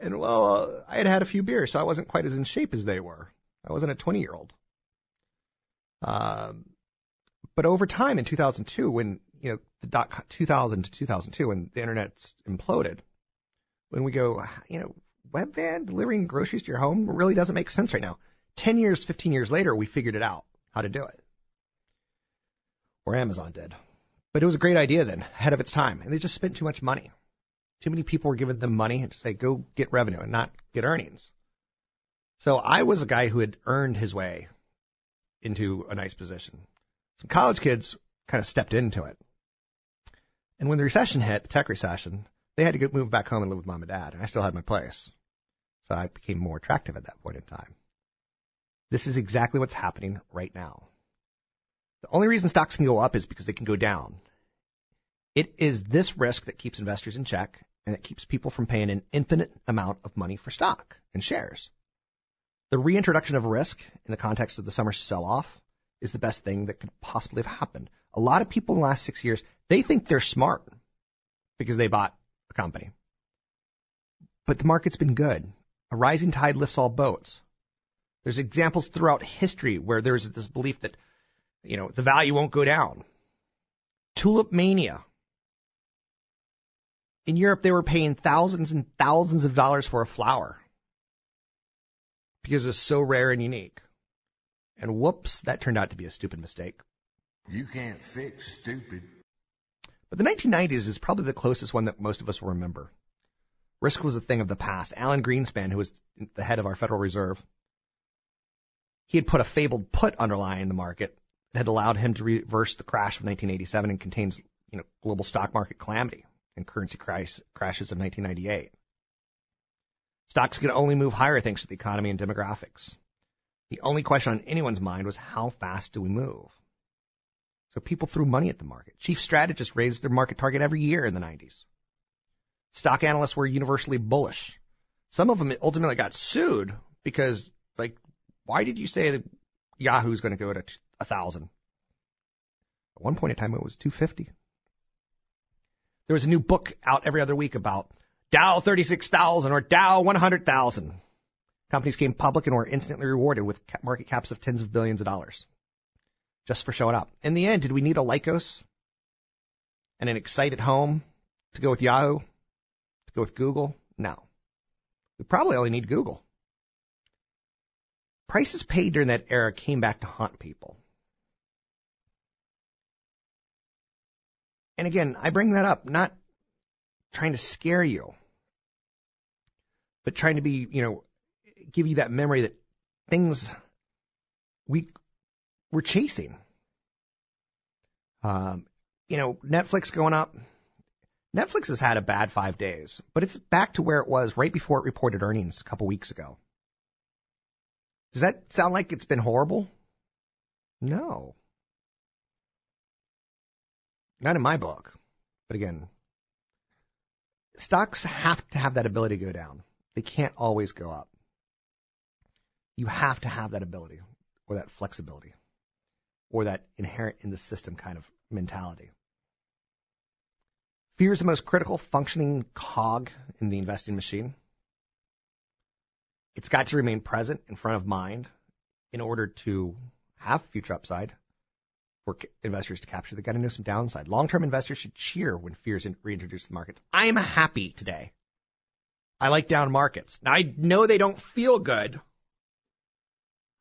And well, I had had a few beers, so I wasn't quite as in shape as they were. I wasn't a 20 year old. Um, but over time in 2002, when you know the dot 2000 to 2002, when the internet imploded, when we go, you know, Webvan delivering groceries to your home really doesn't make sense right now. 10 years, 15 years later, we figured it out how to do it. Or Amazon did. But it was a great idea then, ahead of its time. And they just spent too much money. Too many people were giving them money to say, go get revenue and not get earnings. So I was a guy who had earned his way into a nice position. Some college kids kind of stepped into it. And when the recession hit, the tech recession, they had to move back home and live with mom and dad. And I still had my place. So I became more attractive at that point in time. This is exactly what's happening right now. The only reason stocks can go up is because they can go down. It is this risk that keeps investors in check and that keeps people from paying an infinite amount of money for stock and shares. The reintroduction of risk in the context of the summer sell-off is the best thing that could possibly have happened. A lot of people in the last six years, they think they're smart because they bought a company. But the market's been good. A rising tide lifts all boats. There's examples throughout history where there's this belief that, you know, the value won't go down. Tulip mania. In Europe, they were paying thousands and thousands of dollars for a flower because it was so rare and unique. And whoops, that turned out to be a stupid mistake. You can't fix stupid. But the 1990s is probably the closest one that most of us will remember. Risk was a thing of the past. Alan Greenspan, who was the head of our Federal Reserve, he had put a fabled put underlying the market that had allowed him to reverse the crash of 1987 and contains, you know, global stock market calamity and currency crash, crashes of 1998. Stocks could only move higher thanks to the economy and demographics. The only question on anyone's mind was how fast do we move? So people threw money at the market. Chief strategists raised their market target every year in the 90s. Stock analysts were universally bullish. Some of them ultimately got sued because, why did you say that Yahoo's going to go to a thousand? At one point in time, it was 250. There was a new book out every other week about Dow 36,000 or Dow 100,000. Companies came public and were instantly rewarded with market caps of tens of billions of dollars just for showing up. In the end, did we need a Lycos and an Excite@Home to go with Yahoo, to go with Google? No. We probably only need Google. Prices paid during that era came back to haunt people. And again, I bring that up not trying to scare you, but trying to be, you know, give you that memory that things we we're chasing. Um, you know, Netflix going up. Netflix has had a bad five days, but it's back to where it was right before it reported earnings a couple weeks ago. Does that sound like it's been horrible? No. Not in my book. But again, stocks have to have that ability to go down. They can't always go up. You have to have that ability or that flexibility or that inherent in the system kind of mentality. Fear is the most critical functioning cog in the investing machine. It's got to remain present in front of mind in order to have future upside for investors to capture. They've got to know some downside. Long-term investors should cheer when fears reintroduce the markets. I am happy today. I like down markets. Now I know they don't feel good.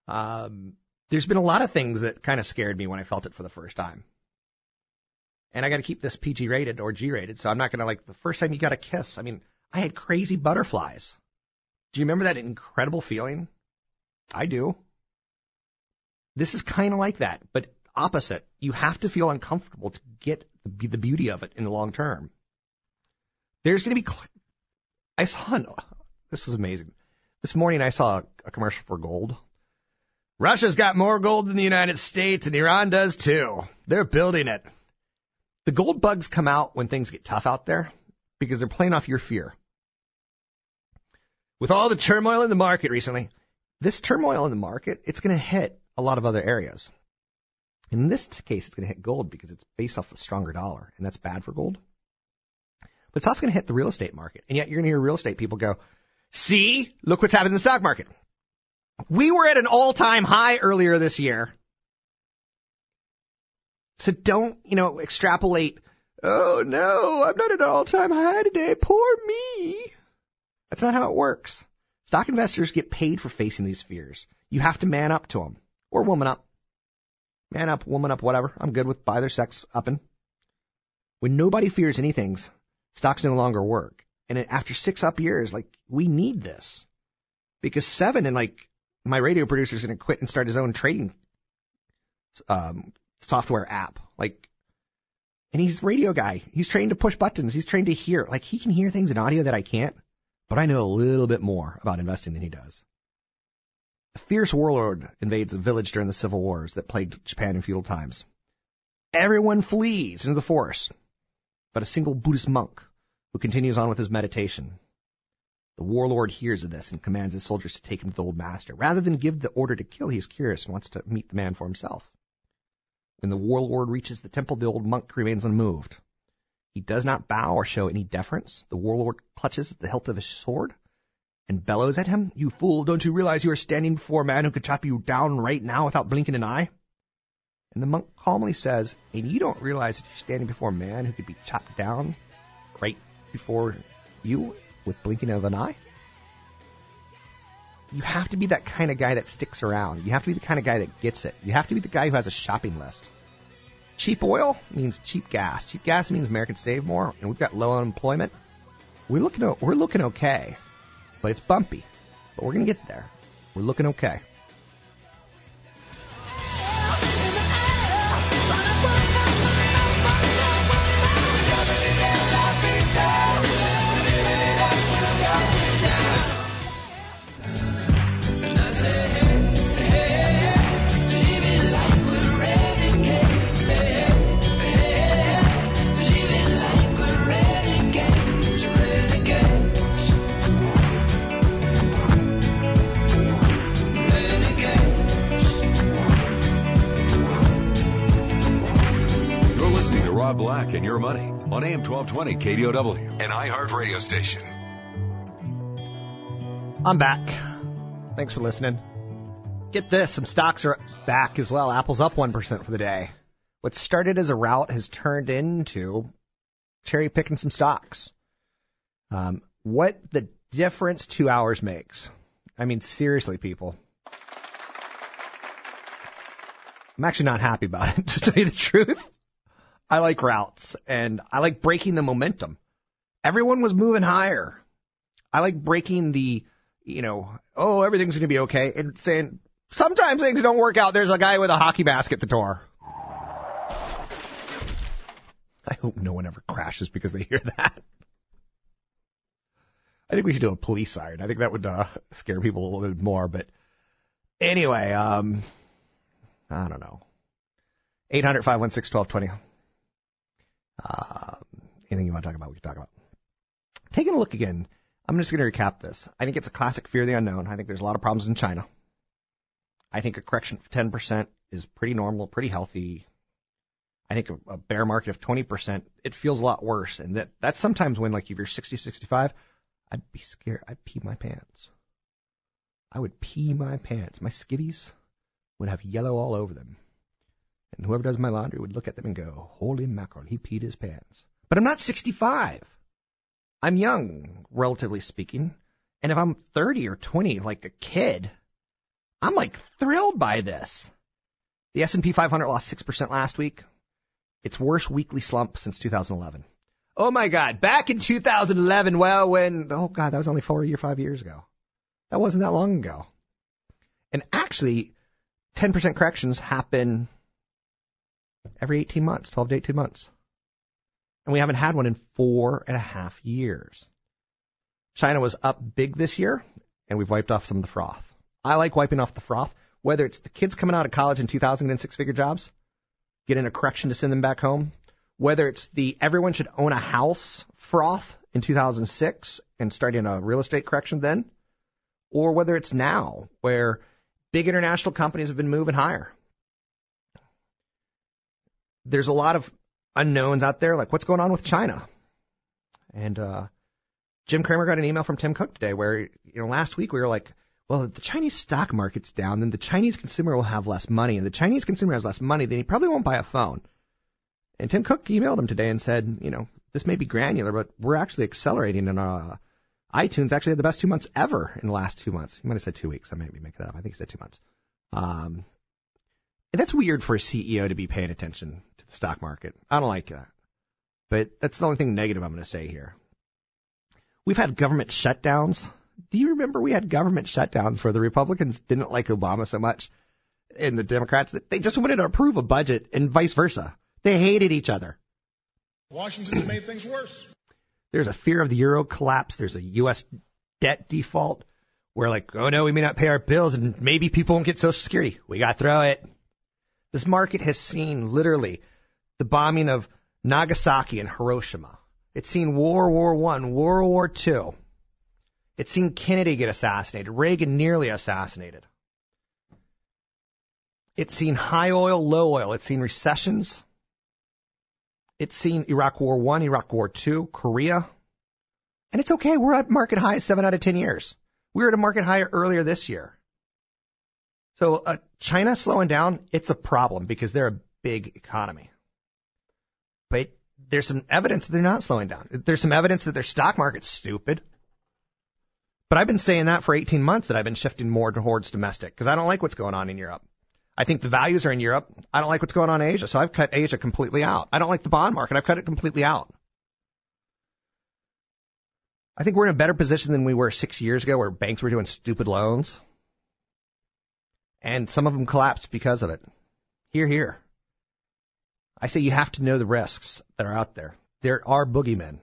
Um, there's been a lot of things that kind of scared me when I felt it for the first time. And I got to keep this PG rated or G rated, so I'm not going to like the first time you got a kiss. I mean, I had crazy butterflies. Do you remember that incredible feeling? I do. This is kind of like that, but opposite. You have to feel uncomfortable to get the, beauty of it in the long term. There's going to be. I saw. This is amazing. This morning I saw a commercial for gold. Russia's got more gold than the United States, and Iran does too. They're building it. The gold bugs come out when things get tough out there because they're playing off your fear with all the turmoil in the market recently, this turmoil in the market, it's going to hit a lot of other areas. In this case, it's going to hit gold because it's based off a stronger dollar, and that's bad for gold. But it's also going to hit the real estate market. And yet you're going to hear real estate people go, see, look what's happened in the stock market. We were at an all-time high earlier this year. So don't, you know, extrapolate, oh no, I'm not at an all-time high today, poor me. That's not how it works. Stock investors get paid for facing these fears. You have to man up to them. Or woman up. Man up, woman up, whatever. I'm good with either sex upping. When nobody fears anything, stocks no longer work. And after six up years, like, we need this. Because seven, and like, my radio producer's going to quit and start his own trading um, software app. Like, and he's radio guy. He's trained to push buttons. He's trained to hear. Like, he can hear things in audio that I can't but I know a little bit more about investing than he does. A fierce warlord invades a village during the civil wars that plagued Japan in feudal times. Everyone flees into the forest, but a single Buddhist monk who continues on with his meditation. The warlord hears of this and commands his soldiers to take him to the old master. Rather than give the order to kill, he is curious and wants to meet the man for himself. When the warlord reaches the temple, the old monk remains unmoved. He does not bow or show any deference. The warlord clutches at the hilt of his sword and bellows at him. You fool, don't you realize you are standing before a man who could chop you down right now without blinking an eye? And the monk calmly says, And you don't realize that you're standing before a man who could be chopped down right before you with blinking of an eye? You have to be that kind of guy that sticks around. You have to be the kind of guy that gets it. You have to be the guy who has a shopping list. Cheap oil means cheap gas. Cheap gas means Americans save more, and we've got low unemployment. We're looking, we're looking okay, but it's bumpy. But we're going to get there. We're looking okay. 1220 KDOW, an iHeart radio station. I'm back. Thanks for listening. Get this, some stocks are back as well. Apple's up 1% for the day. What started as a rout has turned into cherry picking some stocks. Um, what the difference two hours makes. I mean, seriously, people. I'm actually not happy about it, to tell you the truth. I like routs and I like breaking the momentum. Everyone was moving higher. I like breaking the, you know, oh, everything's going to be okay and saying sometimes things don't work out. There's a guy with a hockey mask at the door. I hope no one ever crashes because they hear that. I think we should do a police siren. I think that would uh, scare people a little bit more. But anyway, um, I don't know. 800 516 1220. Um, anything you want to talk about, we can talk about. Taking a look again, I'm just going to recap this. I think it's a classic fear of the unknown. I think there's a lot of problems in China. I think a correction of 10% is pretty normal, pretty healthy. I think a, a bear market of 20%, it feels a lot worse. And that that's sometimes when, like, if you're 60, 65, I'd be scared. I'd pee my pants. I would pee my pants. My skivvies would have yellow all over them. And whoever does my laundry would look at them and go, holy mackerel, he peed his pants. But I'm not 65. I'm young, relatively speaking. And if I'm 30 or 20, like a kid, I'm like thrilled by this. The S&P 500 lost 6% last week. Its worst weekly slump since 2011. Oh my God, back in 2011, well, when, oh God, that was only four or five years ago. That wasn't that long ago. And actually, 10% corrections happen every 18 months, 12 to 18 months. And we haven't had one in four and a half years. China was up big this year, and we've wiped off some of the froth. I like wiping off the froth, whether it's the kids coming out of college in 2000 and six figure jobs, getting a correction to send them back home, whether it's the everyone should own a house froth in 2006 and starting a real estate correction then, or whether it's now where big international companies have been moving higher. There's a lot of unknowns out there, like what's going on with China. And uh, Jim Cramer got an email from Tim Cook today where, you know, last week we were like, well, if the Chinese stock market's down, then the Chinese consumer will have less money. And the Chinese consumer has less money, then he probably won't buy a phone. And Tim Cook emailed him today and said, you know, this may be granular, but we're actually accelerating in uh, iTunes actually had the best two months ever in the last two months. He might have said two weeks. I might be making that up. I think he said two months. Um, and that's weird for a CEO to be paying attention to the stock market. I don't like that. But that's the only thing negative I'm going to say here. We've had government shutdowns. Do you remember we had government shutdowns where the Republicans didn't like Obama so much and the Democrats they just wanted to approve a budget and vice versa. They hated each other. Washington's made things worse. There's a fear of the euro collapse. There's a U.S. debt default. We're like, oh no, we may not pay our bills and maybe people won't get Social Security. We got to throw it. This market has seen literally the bombing of Nagasaki and Hiroshima. It's seen World War One, World War Two. It's seen Kennedy get assassinated, Reagan nearly assassinated. It's seen high oil, low oil. It's seen recessions. It's seen Iraq War One, Iraq War Two, Korea. And it's okay. We're at market high seven out of ten years. We were at a market high earlier this year. So uh, China slowing down, it's a problem because they're a big economy. But there's some evidence that they're not slowing down. There's some evidence that their stock market's stupid. But I've been saying that for 18 months that I've been shifting more towards domestic because I don't like what's going on in Europe. I think the values are in Europe. I don't like what's going on in Asia, so I've cut Asia completely out. I don't like the bond market. I've cut it completely out. I think we're in a better position than we were six years ago where banks were doing stupid loans. And some of them collapsed because of it. Hear, hear. I say you have to know the risks that are out there. There are boogeymen.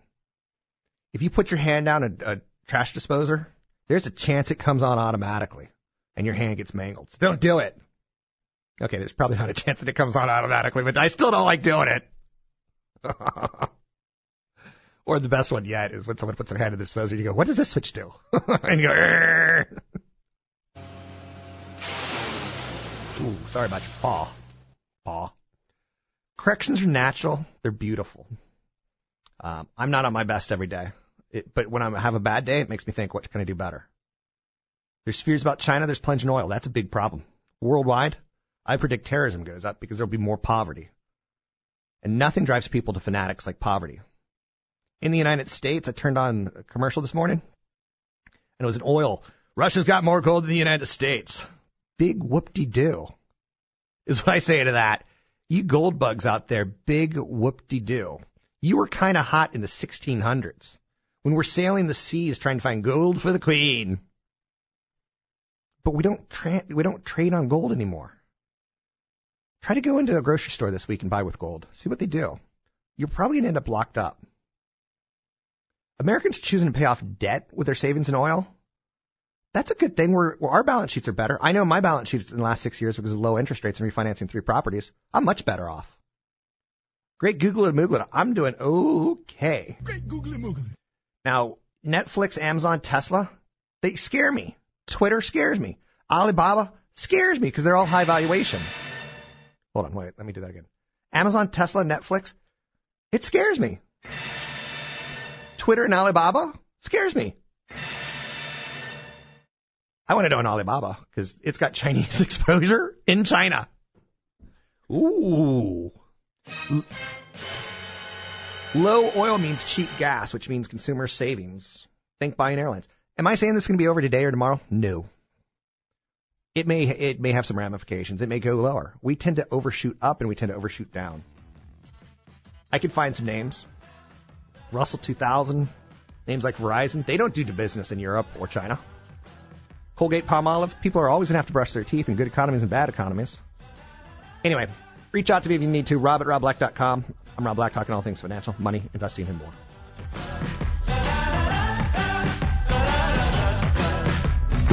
If you put your hand down a, a trash disposer, there's a chance it comes on automatically and your hand gets mangled. So don't do it. Okay, there's probably not a chance that it comes on automatically, but I still don't like doing it. or the best one yet is when someone puts their hand in the disposer, and you go, "What does this switch do?" and you go! "Ooh, sorry about your paw, paw." Corrections are natural; they're beautiful. Um, I'm not on my best every day, it, but when I have a bad day, it makes me think, "What can I do better?" There's fears about China. There's plunging oil. That's a big problem worldwide. I predict terrorism goes up because there'll be more poverty. And nothing drives people to fanatics like poverty. In the United States, I turned on a commercial this morning, and it was an oil. Russia's got more gold than the United States. Big whoop-de-doo is what I say to that. You gold bugs out there, big whoop-de-doo. You were kind of hot in the 1600s when we're sailing the seas trying to find gold for the queen. But we don't tra- we don't trade on gold anymore. Try to go into a grocery store this week and buy with gold. See what they do. You're probably going to end up locked up. Americans choosing to pay off debt with their savings in oil. That's a good thing. Where, our balance sheets are better. I know my balance sheets in the last six years because of low interest rates and refinancing three properties. I'm much better off. Great Google and Moogle. I'm doing okay. Great googly moogly. Now, Netflix, Amazon, Tesla, they scare me. Twitter scares me. Alibaba scares me because they're all high valuation. Hold on, wait, let me do that again. Amazon, Tesla, Netflix, it scares me. Twitter and Alibaba scares me. I want to own Alibaba because it's got Chinese exposure in China. Ooh. L- Low oil means cheap gas, which means consumer savings. Think buying airlines. Am I saying this is going to be over today or tomorrow? No. It may it may have some ramifications. It may go lower. We tend to overshoot up and we tend to overshoot down. I could find some names. Russell 2000, names like Verizon. They don't do the business in Europe or China. Colgate Palmolive. People are always going to have to brush their teeth in good economies and bad economies. Anyway, reach out to me if you need to. Rob at robblack.com. I'm Rob Black, talking all things financial, money, investing, and more.